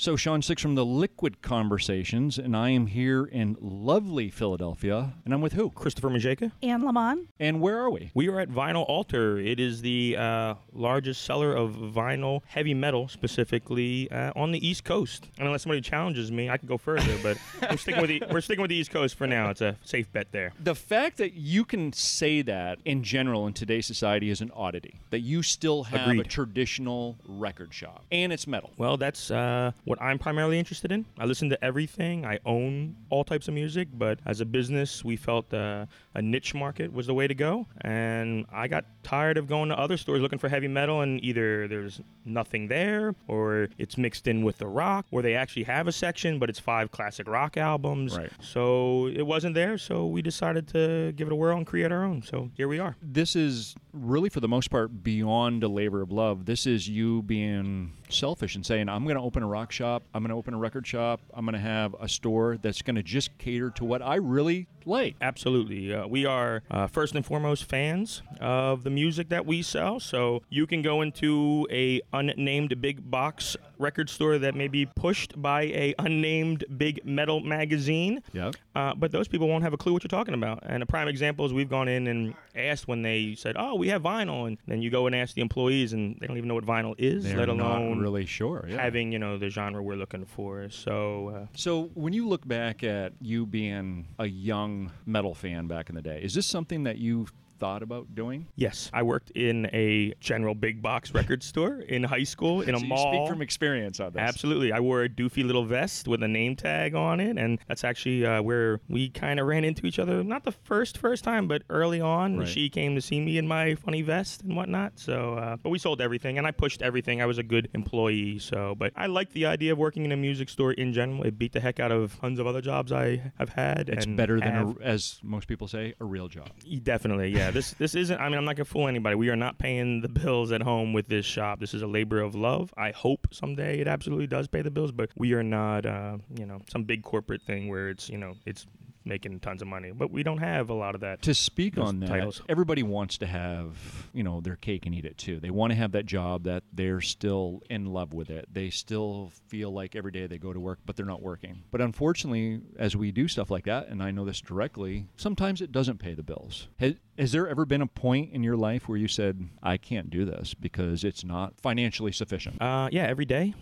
So, Shawn SixX from the Liquid Conversations, and I am here in lovely Philadelphia, and I'm with who? Christopher Mazeika. Anne Lamon. And where are we? We are at Vinyl Altar. It is the uh, largest seller of vinyl heavy metal, specifically uh, on the East Coast. And unless somebody challenges me, I can go further. But we're sticking with the we're sticking with the East Coast for now. It's a safe bet there. The fact that you can say that in general in today's society is an oddity. That you still have a traditional record shop, and it's metal. Well, that's uh, what I'm primarily interested in. I listen to everything. I own all types of music, but as a business, we felt uh, a niche market was the way to go. And I got tired of going to other stores looking for heavy metal, and either there's nothing there, or it's mixed in with the rock, or they actually have a section, but it's five classic rock albums. Right. So it wasn't there, so we decided to give it a whirl and create our own. So here we are. This is really, for the most part, beyond a labor of love. This is you being selfish and saying, I'm going to open a rock shop, I'm going to open a record shop, I'm going to have a store that's going to just cater to what I really like. Absolutely. Uh, we are uh, first and foremost fans of the music that we sell. So you can go into a unnamed big box record store that may be pushed by a unnamed big metal magazine. Yep. Uh, but those people won't have a clue what you're talking about. And a prime example is we've gone in and asked when they said, "Oh, we have vinyl," and then you go and ask the employees, and they don't even know what vinyl is, They're let not alone really sure. Yeah. having you know the genre we're looking for. So uh, So, when you look back at you being a young metal fan back in the day, is this something that you thought about doing? Yes, I worked in a general big box record store in high school in a So you mall. speak from experience on this. Absolutely, I wore a doofy little vest with a name tag on it, and that's actually uh, where we kind of ran into each other. Not the first first time, but early on, Right. she came to see me in my funny vest and whatnot. So, uh, but we sold everything, and I pushed everything. I was a good employee. So, but I like the idea of working in a music store in general. It beat the heck out of tons of other jobs I have had. It's better than, a, as most people say, a real job. Definitely, yeah. This this isn't. I mean, I'm not gonna fool anybody. We are not paying the bills at home with this shop. This is a labor of love. I hope someday it absolutely does pay the bills, but we are not, uh, you know, some big corporate thing where it's, you know, it's making tons of money. But we don't have a lot of that. To speak on that, titles. everybody wants to have, you know, their cake and eat it too. They want to have that job that they're still in love with it. They still feel like every day they go to work, but they're not working. But unfortunately, as we do stuff like that, and I know this directly, sometimes it doesn't pay the bills. Has, there ever been a point in your life where you said, I can't do this because it's not financially sufficient? Uh, yeah, every day.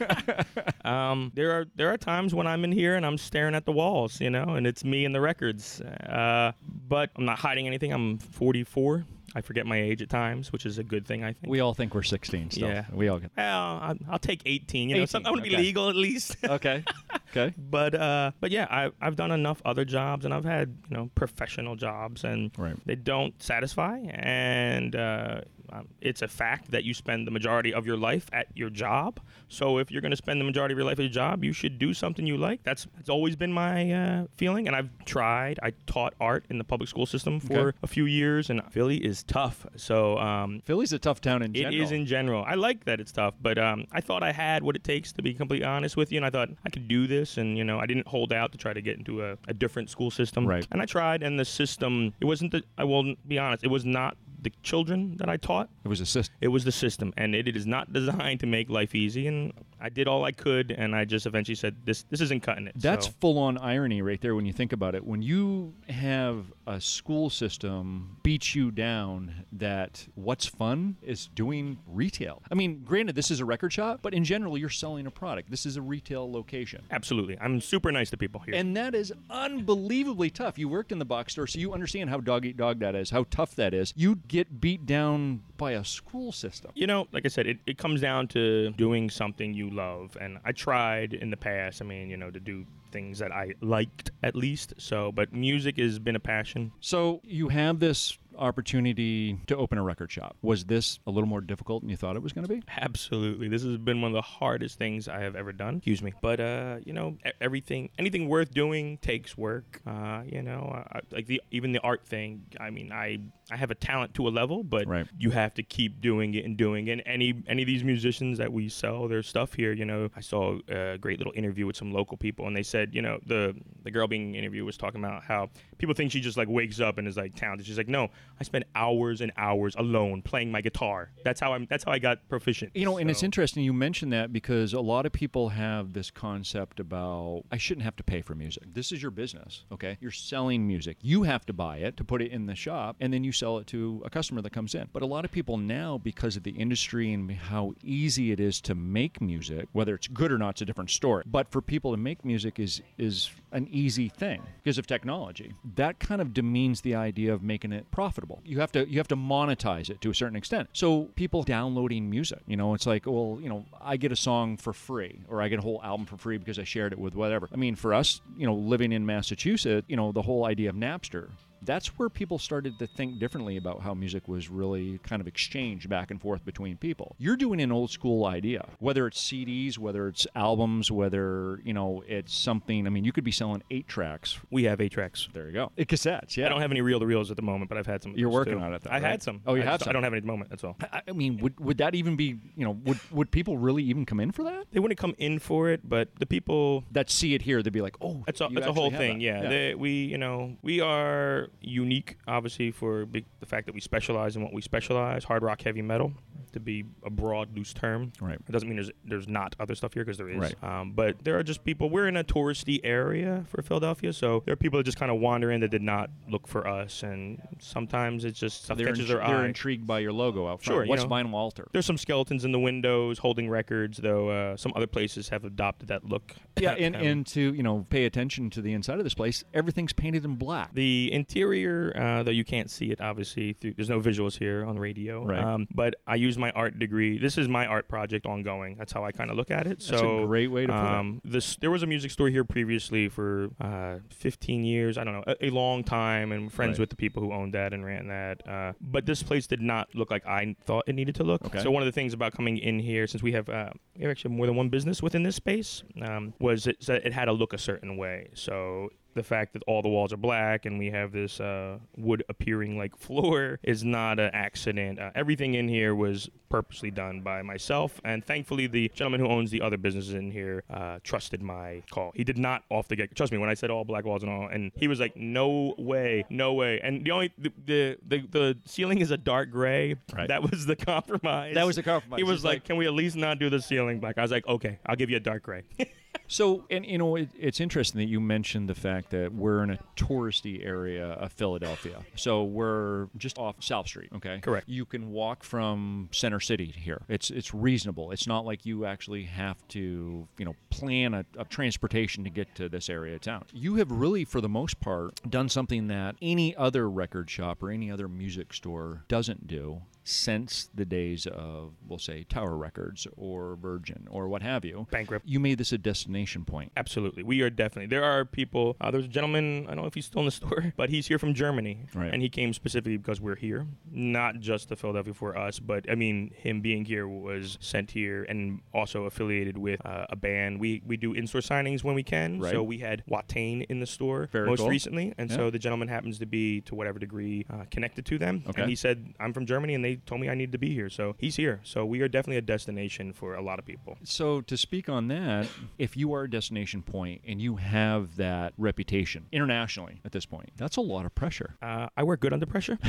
um, there are there are times when I'm in here and I'm staring at the walls, you know, and it's me and the records. Uh, but I'm not hiding anything. I'm 44. I forget my age at times, which is a good thing, I think. we all think we're 16 still. Yeah. We all get Well, I'll, I'll take 18. You know, 18, some, I want to be okay. legal at least. Okay. Okay. but uh, but yeah, I, I've done enough other jobs, and I've had you know professional jobs, and Right. they don't satisfy. And uh, um, it's a fact that you spend the majority of your life at your job. So if you're going to spend the majority of your life at your job, you should do something you like. That's that's always been my uh, feeling, and I've tried. I taught art in the public school system for Okay. a few years, and Philly is tough. So um, Philly's a tough town in general. it is in general. I like that it's tough, but um, I thought I had what it takes to be completely honest with you, and I thought I could do this, and you know, I didn't hold out to try to get into a, a different school system. Right. And I tried, and the system. It wasn't the. I will be honest. It was not the children that I taught. It was a system. It was the system, and it, it is not designed to make life easy. And I did all I could, and I just eventually said, "This this isn't cutting it." That's So- full on irony right there when you think about it. When you have a school system beat you down that what's fun is doing retail. I mean, granted, this is a record shop, but in general, you're selling a product. This is a retail location. absolutely. I'm super nice to people here. And that is unbelievably tough. You worked in the box store, so you understand how dog eat dog that is, how tough that is. You get beat down by a school system. You know, like I said, it, it comes down to doing something you love. And I tried in the past, I mean, you know, to do things that I liked at least. So, but music has been a passion. So you have this opportunity to open a record shop. Was this a little more difficult than you thought it was going to be? Absolutely. This has been one of the hardest things I have ever done. Excuse me. But, uh, you know, everything, anything worth doing takes work. Uh, you know, I, like the, even the art thing. I mean, I, I have a talent to a level, but Right. you have to keep doing it and doing it. And any any of these musicians that we sell their stuff here, you know, I saw a great little interview with some local people, and they said, you know, the the girl being interviewed was talking about how people think she just like wakes up and is like talented. She's like, no, I spend hours and hours alone playing my guitar. That's how I'm. That's how I got proficient. You know, and it's So- interesting you mentioned that because a lot of people have this concept about I shouldn't have to pay for music. This is your business, okay? You're selling music. You have to buy it to put it in the shop, and then you sell it to a customer that comes in. But a lot of people now, because of the industry and how easy it is to make music, whether it's good or not, it's a different story. But for people to make music is is an easy thing because of technology. That kind of demeans the idea of making it profitable. You have to you have to monetize it to a certain extent. So people downloading music, you know, it's like, well, you know, I get a song for free or I get a whole album for free because I shared it with whatever. I mean, for us, you know, living in Massachusetts, you know, the whole idea of Napster that's where people started to think differently about how music was really kind of exchanged back and forth between people. You're doing an old school idea, whether it's CDs, whether it's albums, whether, you know, it's something. I mean, you could be selling eight tracks. we have eight tracks. There you go. It Cassettes, yeah. I don't have any reel to reels at the moment, but I've had some. You're working too. on it, though, I right? had some. Oh, you I have just- some. I don't have any at the moment. That's all. I I mean, would, would that even be, you know, would, would people really even come in for that? They wouldn't come in for it, but the people That see it here, they'd be like, oh, That's a, that's a whole thing. that. Yeah, They, we you know we are unique, obviously, for big, the fact that we specialize in what we specialize: hard rock, heavy metal. To be a broad, loose term. Right. It doesn't mean there's there's not other stuff here because there is. Right. Um, but there are just people. We're in a touristy area for Philadelphia, so there are people that just kind of wander in that did not look for us, and sometimes it's just stuff they're, catches intri- their they're eye. intrigued by your logo out front. Sure, you What's know. Vinyl Altar? There's some skeletons in the windows holding records, though. Uh, some other places have adopted that look. Yeah, and, Um, and to, you know, pay attention to the inside of this place, everything's painted in black. The interior, uh, though you can't see it, obviously, through, there's no visuals here on radio. Right. Um, but I use my art degree. This is my art project ongoing. That's how I kind of look at it. That's so a great way to put it. um, this there was a music store here previously for uh, 15 years. I don't know, a, a long time, and friends Right. with the people who owned that and ran that. Uh, but this place did not look like I thought it needed to look. Okay. So one of the things about coming in here, since we have uh, we have actually more than one business within this space, um, was it, that it had to look a certain way. So the fact that all the walls are black and we have this uh, wood appearing like floor is not an accident. Uh, everything in here was purposely done by myself, and thankfully, the gentleman who owns the other businesses in here uh, trusted my call. He did not off the get. Trust me when I said all black walls and all, and he was like, "No way, no way." And the only the the the, the ceiling is a dark gray. Right. That was the compromise. That was the compromise. He was like, like- "Can we at least not do the ceiling black?" I was like, "Okay, I'll give you a dark gray." So, and you know, it, it's interesting that you mentioned the fact that we're in a touristy area of Philadelphia. So we're just off South Street. Okay, Correct. You can walk from Center City here. It's it's reasonable. It's not like you actually have to, you know, plan a, a transportation to get to this area of town. You have really, for the most part, done something that any other record shop or any other music store doesn't do since the days of, we'll say, Tower Records or Virgin or what have you. Bankrupt. You made this a destination point. Absolutely. We are definitely. There are people. Uh, there's a gentleman, I don't know if he's still in the store, but he's here from Germany. Right. And he came specifically because we're here. Not just to Philadelphia for us, but I mean, him being here was sent here and also affiliated with uh, a band. We we do in store signings when we can. Right. So we had Watain in the store Very most cool. recently. And Yeah. so the gentleman happens to be, to whatever degree, uh, connected to them. Okay. And he said, I'm from Germany, and they told me I need to be here. So he's here. So we are definitely a destination for a lot of people. So to speak on that, if you are a destination point and you have that reputation internationally at this point, that's a lot of pressure. Uh, I work good under pressure.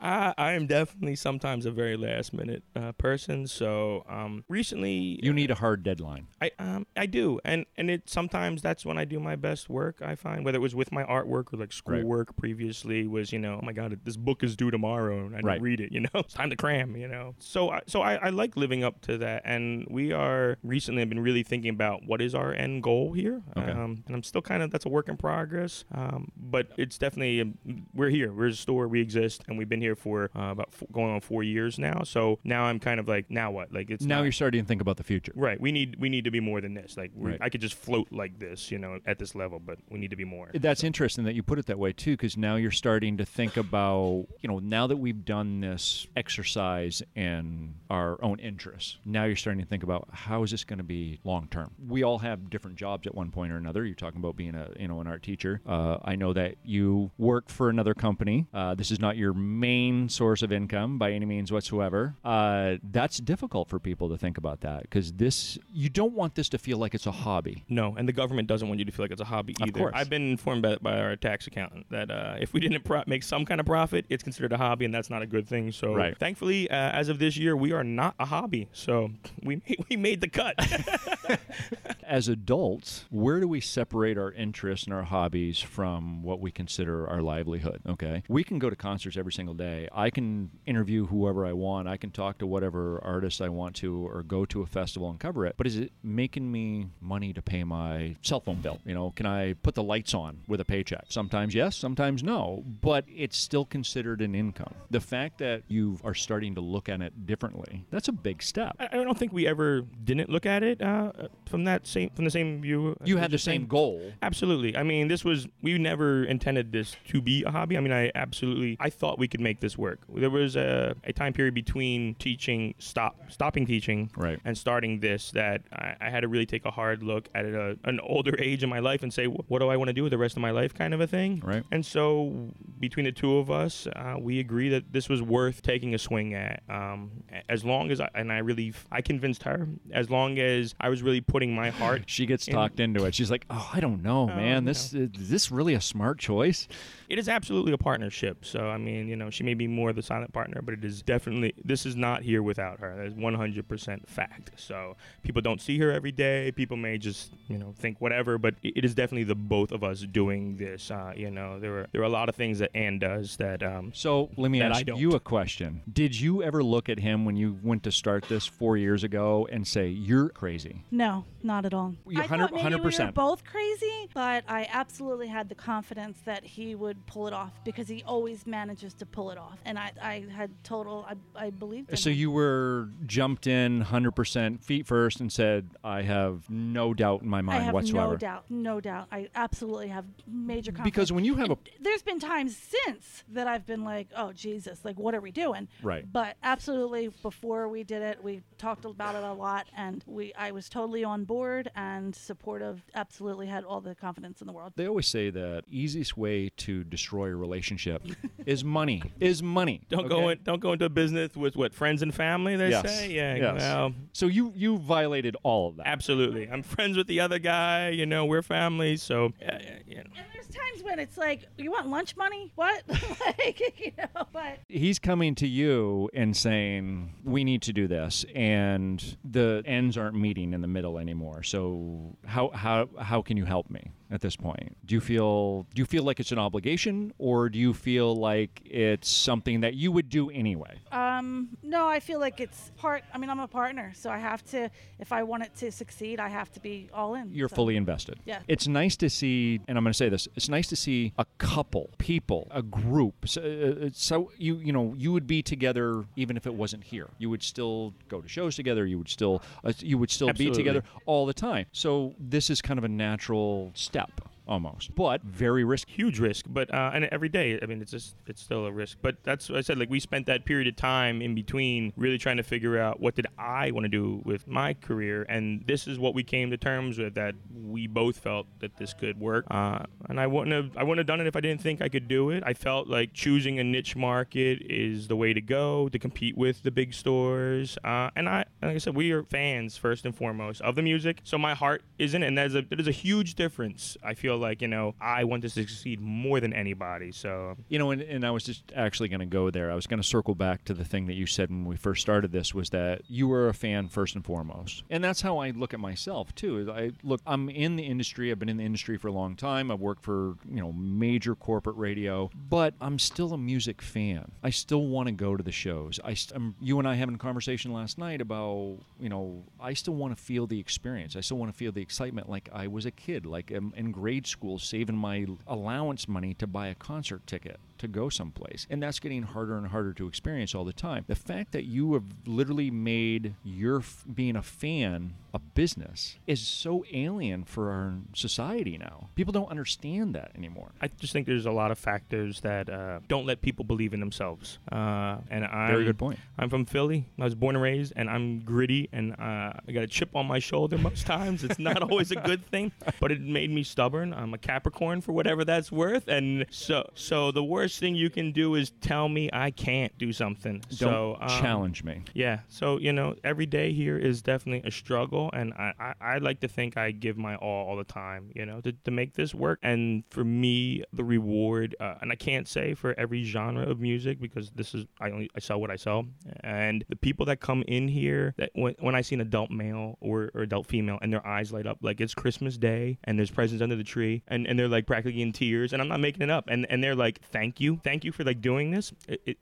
I, I am definitely sometimes a very last minute uh, person. So um, recently, You need a hard deadline. I um, I do, and and it sometimes that's when I do my best work. I find whether it was with my artwork or like schoolwork previously was you know oh my god this book is due tomorrow and I Right. read it you know it's time to cram you know so I, so I, I like living up to that and we are recently have been really thinking about what is our end goal here Okay. um, and I'm still kind of that's a work in progress um, but it's definitely um, we're here we're a store we exist and we've been here for uh, about going on four years now so now I'm kind of like now what like it's now not- you're starting to think about the future. Right. We need we need to be more than this. Like Right. I could just float like this, you know, at this level, but we need to be more. That's interesting that you put it that way too, because now you're starting to think about, you know, now that we've done this exercise in our own interests, now you're starting to think about how is this going to be long term. We all have different jobs at one point or another. You're talking about being a you know an art teacher. Uh, I know that you work for another company. Uh, this is not your main source of income by any means whatsoever. Uh, that's difficult for people to think about that because this you don't want this to feel like it's a hobby. No, and the government doesn't want you to feel like it's a hobby Of either. course. I've been informed by, by our tax accountant that uh, if we didn't pro- make some kind of profit, it's considered a hobby, and that's not a good thing. So, Right. thankfully, uh, as of this year, we are not a hobby. So, we we made the cut. As adults, where do we separate our interests and our hobbies from what we consider our livelihood? Okay. We can go to concerts every single day. I can interview whoever I want. I can talk to whatever artist I want to or go to a festival and cover it. But is it making me money to pay my cell phone bill? You know, can I put the lights on with a paycheck? Sometimes yes, sometimes no. But it's still considered an income. The fact that you are starting to look at it differently, that's a big step. I don't think we ever didn't look at it uh, from that same from the same view. You had the same goal. Absolutely. I mean, this was we never intended this to be a hobby. I mean, I absolutely I thought we could make this work. There was a, a time period between teaching, stop, stopping teaching, Right. and starting this that I, I had to really take a hard look at uh, an older age in my life and say, what do I want to do with the rest of my life, kind of a thing. Right. And so between the two of us, uh, we agree that this was worth taking a swing at. Um, as long as I, and I really, I convinced her, as long as I was really putting my heart She gets in- talked into it. She's like, "Oh, I don't know, man. no. This is this really a smart choice?" It is absolutely a partnership. So I mean, you know, she may be more the silent partner, but it is definitely this is not here without her. That's one hundred percent fact. So people don't see her every day. People may just you know think whatever, but it it is definitely the both of us doing this. Uh, you know, there are there are a lot of things that Anne does that um, So let me ask you a question. Did you ever look at him when you went to start this four years ago and say, "You're crazy"? No, not at all. You I thought maybe we were both crazy, but I absolutely had the confidence that he would pull it off because he always manages to pull it off, and I, I had total, I, I believed. In So him. you were jumped in 100% feet first and said, "I have no doubt in my I mind have whatsoever." no doubt, no doubt. I absolutely have major confidence. Because when you have a And there's been times since that I've been like, "Oh Jesus, like what are we doing?" Right. But absolutely, before we did it, we talked about it a lot, and we I was totally on board and supportive. Absolutely had all the confidence in the world. They always say that easiest way to destroy a relationship is money. Is money. don't go in, don't go into a business with what friends and family. They Yes. say, yeah, Yes. well. So you you violated all of that. Absolutely, I'm friends with the other guy. You know, we're family, so yeah, yeah, you know. And there's times when it's like, you want lunch money? What? like, you know, but he's coming to you and saying we need to do this and the ends aren't meeting in the middle anymore so how how how can you help me at this point do you feel do you feel like it's an obligation or do you feel like it's something that you would do anyway um, no, I feel like it's part. I mean, I'm a partner, so I have to. If I want it to succeed, I have to be all in. you're so. fully invested Yeah. it's nice to see and i'm going to say this it's nice to see a couple people a group so, uh, so you you know you would be together even if it wasn't here you would still go to shows together you would still uh, you would still Absolutely. be together all the time so this is kind of a natural step up almost. But very risky. Huge risk but uh, and every day i mean it's just it's still a risk. But that's what i said like we spent that period of time in between really trying to figure out what did i want to do with my career and this is what we came to terms with that we both felt that this could work. Uh, and i wouldn't have i wouldn't have done it if i didn't think i could do it. I felt like choosing a niche market is the way to go to compete with the big stores. Uh, and i like i said we are fans first and foremost of the music. So my heart isn't and there's a there's a huge difference i feel like you know i want to succeed more than anybody so You know, and, and I was just actually going to go there. I was going to circle back to the thing that you said when we first started this was that you were a fan first and foremost. And that's how I look at myself too. is I look, I'm in the industry. I've been in the industry for a long time. I've worked for, you know, major corporate radio, but I'm still a music fan. I still want to go to the shows. I I'm, you and I having a conversation last night about, you know, I still want to feel the experience. I still want to feel the excitement like I was a kid, like um, in grade school saving my allowance money to buy a concert ticket to go someplace. And that's getting harder and harder to experience all the time. The fact that you have literally made your f- being a fan a business is so alien for our society now. People don't understand that anymore. I just think there's a lot of factors that uh, don't let people believe in themselves. Uh, and I Very good point. I'm from Philly. I was born and raised, and I'm gritty, and uh, I got a chip on my shoulder most times. It's not always a good thing, but it made me stubborn. I'm a Capricorn for whatever that's worth, and so so the worst thing you can do is tell me I can't do something. Don't so um, challenge me. Yeah. So you know, every day here is definitely a struggle, and I, I I like to think I give my all all the time. You know, to, to make this work. And for me, the reward, uh, and I can't say for every genre of music because this is I only I sell what I sell, and the people that come in here that when when I see an adult male or, or adult female and their eyes light up like it's Christmas Day and there's presents under the tree and, and they're like practically in tears and I'm not making it up and and they're like thank you thank you for like doing this.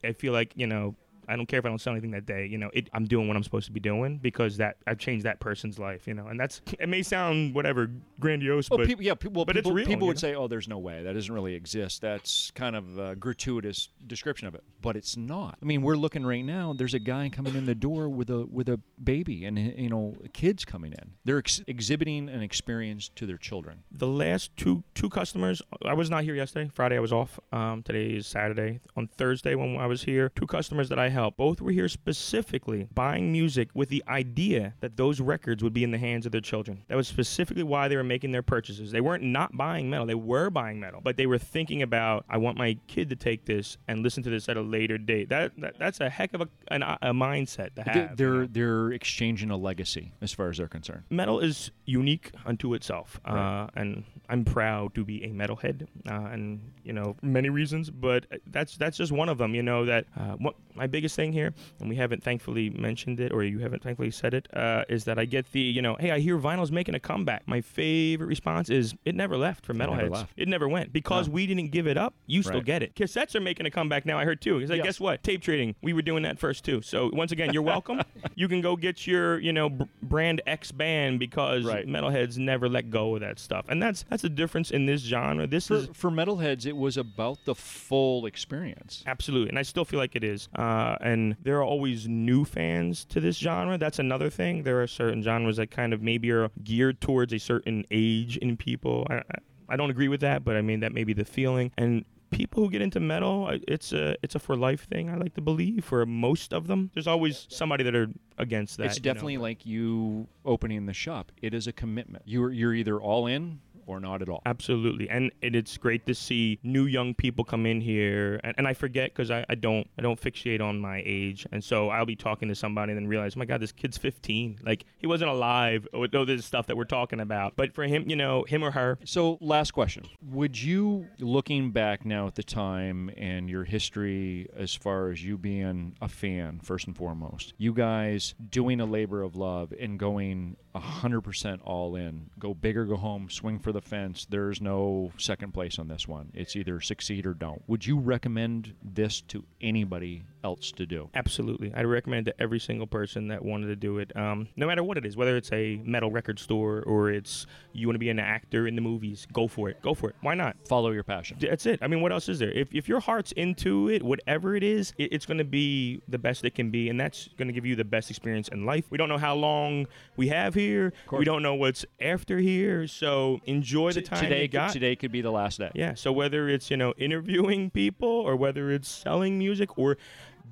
I feel like you know I don't care if I don't sell anything that day. You know, it, I'm doing what I'm supposed to be doing because that I've changed that person's life. You know, and that's it may sound whatever grandiose, Well, but people, yeah, people, but it's real, people would know? say, "Oh, there's no way that doesn't really exist." That's kind of a gratuitous description of it, but it's not. I mean, we're looking right now. There's a guy coming in the door with a with a baby, and you know, kids coming in. They're ex- exhibiting an experience to their children. the last two two customers i was not here yesterday friday i was off um, today is saturday on thursday when i was here two customers that i helped both were here specifically buying music with the idea that those records would be in the hands of their children that was specifically why they were making their purchases they weren't not buying metal they were buying metal but they were thinking about i want my kid to take this and listen to this at a later date that, that that's a heck of a, an, a mindset to have you they're know? they're exchanging a legacy as far as they're concerned. metal is unique unto itself, Right. uh, and I'm proud to be a metalhead, uh, and you know many reasons, but that's that's just one of them. You know that uh, what my biggest thing here, and we haven't thankfully mentioned it, or you haven't thankfully said it, uh, is that I get the you know, hey, I hear vinyl's making a comeback. My favorite response is it never left for never metalheads. left. It never went because No. we didn't give it up. You still Right. get it. Cassettes are making a comeback now. I heard too. It's like Yes. guess what? Tape trading. We were doing that first too. So once again, you're welcome. you can go get your you know b- brand X band because Right. metalheads never let go of that stuff, and that's that's the difference in this genre. This For, is for metalheads, it was about the full experience. Absolutely, and I still feel like it is. Uh, Uh, and there are always new fans to this genre. That's another thing. There are certain genres that kind of maybe are geared towards a certain age in people. I, I, don't agree with that, but I mean that may be the feeling. And people who get into metal, it's a it's a for life thing. I like to believe for most of them. There's always somebody that are against that. it's you know. definitely like you opening the shop. It is a commitment. You're you're either all in or not at all. Absolutely, and it, it's great to see new young people come in here. And, and I forget because I, I don't I don't fixate on my age, and so I'll be talking to somebody and then realize, oh my God, this kid's 15. Like he wasn't alive with all this stuff that we're talking about. But for him, you know, him or her, So, last question. Would you, looking back now at the time and your history as far as you being a fan, first and foremost, you guys doing a labor of love and going 100% all in, go big or go home, swing for the fence, there's no second place on this one. It's either succeed or don't. Would you recommend this to anybody else to do? absolutely, I'd recommend it to every single person that wanted to do it, um, no matter what it is, whether it's a metal record store or it's you want to be an actor in the movies, go for it, go for it. Why not? Follow your passion. That's it. I mean, what else is there? If, if your heart's into it, whatever it is, it, it's going to be the best it can be, and that's going to give you the best experience in life. We don't know how long we have here. Course. We don't know what's after here. So enjoy the time today, you got. today could be the last day. Yeah. So whether it's you know interviewing people or whether it's selling music or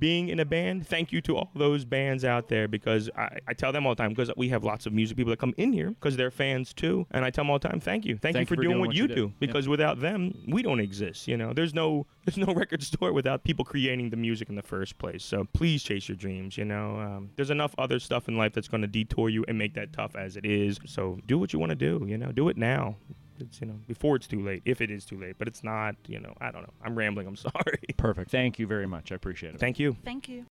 being in a band, thank you to all those bands out there because I, I tell them all the time because we have lots of music people that come in here because they're fans too, and I tell them all the time, thank you, thank, you for, doing, what you do, Yeah. because without them, we don't exist. You know, there's no there's no record store without people creating the music in the first place. So please chase your dreams. You know, um, there's enough other stuff in life that's going to detour you and make that tough as it is. So do what you want to do. You know, do it now. It's you know before it's too late, if it is too late, but it's not. You know, I don't know. I'm rambling. I'm sorry. Perfect. Thank you very much. I appreciate it. Thank you. Thank you.